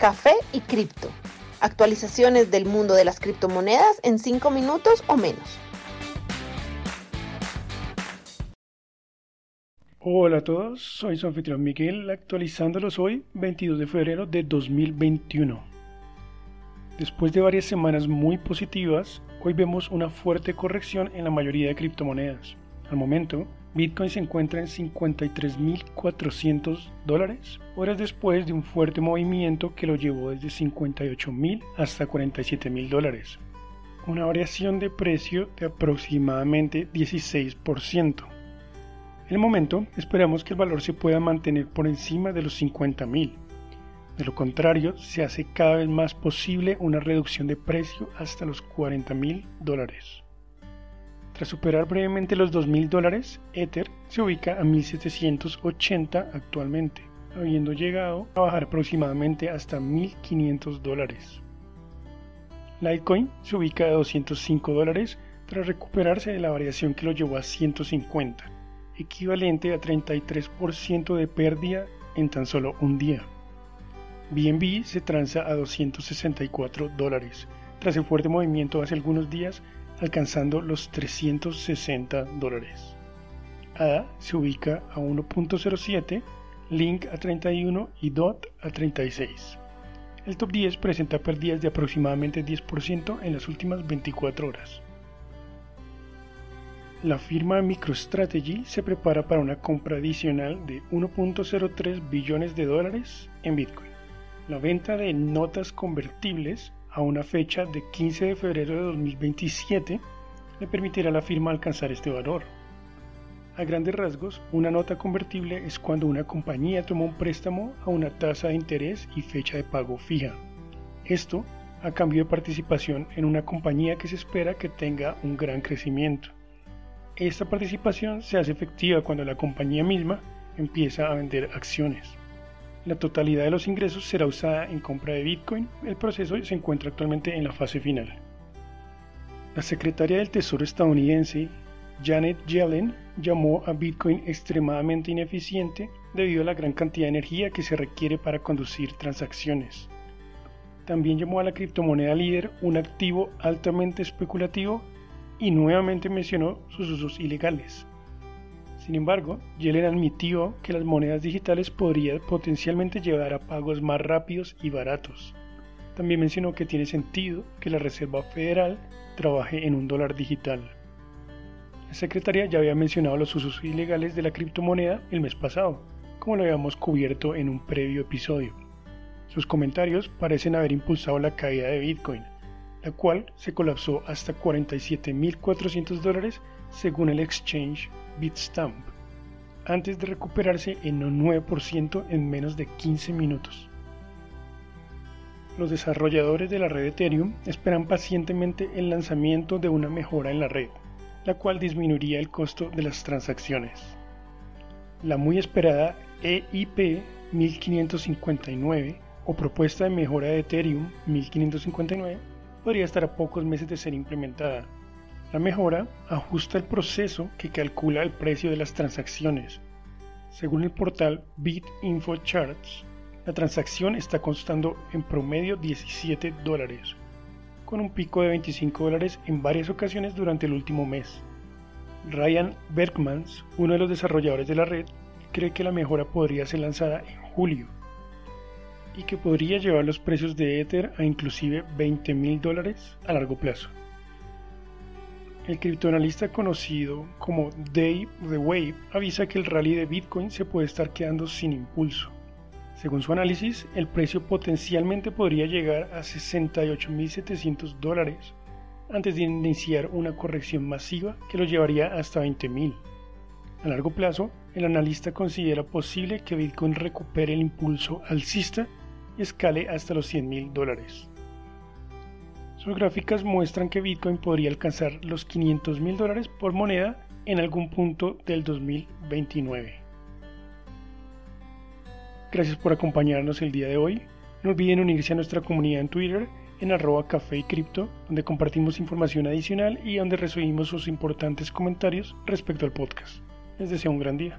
Café y Cripto. Actualizaciones del mundo de las criptomonedas en 5 minutos o menos. Hola a todos, soy su anfitrión Miguel, actualizándolos hoy 22 de febrero de 2021. Después de varias semanas muy positivas, hoy vemos una fuerte corrección en la mayoría de criptomonedas. Al momento, Bitcoin se encuentra en 53.400 dólares, horas después de un fuerte movimiento que lo llevó desde 58.000 hasta 47.000 dólares. Una variación de precio de aproximadamente 16%. En el momento, esperamos que el valor se pueda mantener por encima de los 50.000. De lo contrario, se hace cada vez más posible una reducción de precio hasta los 40.000 dólares. Tras superar brevemente los 2.000 dólares, Ether se ubica a 1.780 actualmente, habiendo llegado a bajar aproximadamente hasta 1.500 dólares. Litecoin se ubica a 205 dólares tras recuperarse de la variación que lo llevó a 150, equivalente a 33% de pérdida en tan solo un día. BNB se transa a 264 dólares, tras el fuerte movimiento hace algunos días alcanzando los 360 dólares. ADA se ubica a 1.07, Link a 31 y DOT a 36. El top 10 presenta pérdidas de aproximadamente 10% en las últimas 24 horas. La firma MicroStrategy se prepara para una compra adicional de 1.03 billones de dólares en Bitcoin. La venta de notas convertibles a una fecha de 15 de febrero de 2027 le permitirá a la firma alcanzar este valor. A grandes rasgos, una nota convertible es cuando una compañía toma un préstamo a una tasa de interés y fecha de pago fija. Esto a cambio de participación en una compañía que se espera que tenga un gran crecimiento. Esta participación se hace efectiva cuando la compañía misma empieza a vender acciones. La totalidad de los ingresos será usada en compra de Bitcoin. El proceso se encuentra actualmente en la fase final. La secretaria del Tesoro estadounidense, Janet Yellen, llamó a Bitcoin extremadamente ineficiente debido a la gran cantidad de energía que se requiere para conducir transacciones. También llamó a la criptomoneda líder un activo altamente especulativo y nuevamente mencionó sus usos ilegales. Sin embargo, Yellen admitió que las monedas digitales podrían potencialmente llevar a pagos más rápidos y baratos. También mencionó que tiene sentido que la Reserva Federal trabaje en un dólar digital. La secretaria ya había mencionado los usos ilegales de la criptomoneda el mes pasado, como lo habíamos cubierto en un previo episodio. Sus comentarios parecen haber impulsado la caída de Bitcoin, la cual se colapsó hasta 47.400 dólares según el exchange Bitstamp, antes de recuperarse en un 9% en menos de 15 minutos. Los desarrolladores de la red Ethereum esperan pacientemente el lanzamiento de una mejora en la red, la cual disminuiría el costo de las transacciones. La muy esperada EIP 1559 o propuesta de mejora de Ethereum 1559 podría estar a pocos meses de ser implementada la mejora ajusta el proceso que calcula el precio de las transacciones. Según el portal BitInfoCharts, la transacción está costando en promedio 17 dólares, con un pico de 25 dólares en varias ocasiones durante el último mes. Ryan Bergmans, uno de los desarrolladores de la red, cree que la mejora podría ser lanzada en julio y que podría llevar los precios de Ether a inclusive 20 mil dólares a largo plazo. El criptoanalista conocido como Dave the Wave avisa que el rally de Bitcoin se puede estar quedando sin impulso. Según su análisis, el precio potencialmente podría llegar a 68.700 dólares antes de iniciar una corrección masiva que lo llevaría hasta 20.000. A largo plazo, el analista considera posible que Bitcoin recupere el impulso alcista y escale hasta los 100.000 dólares. Sus gráficas muestran que Bitcoin podría alcanzar los 500 mil dólares por moneda en algún punto del 2029. Gracias por acompañarnos el día de hoy. No olviden unirse a nuestra comunidad en Twitter en arroba café y cripto, donde compartimos información adicional y donde recibimos sus importantes comentarios respecto al podcast. Les deseo un gran día.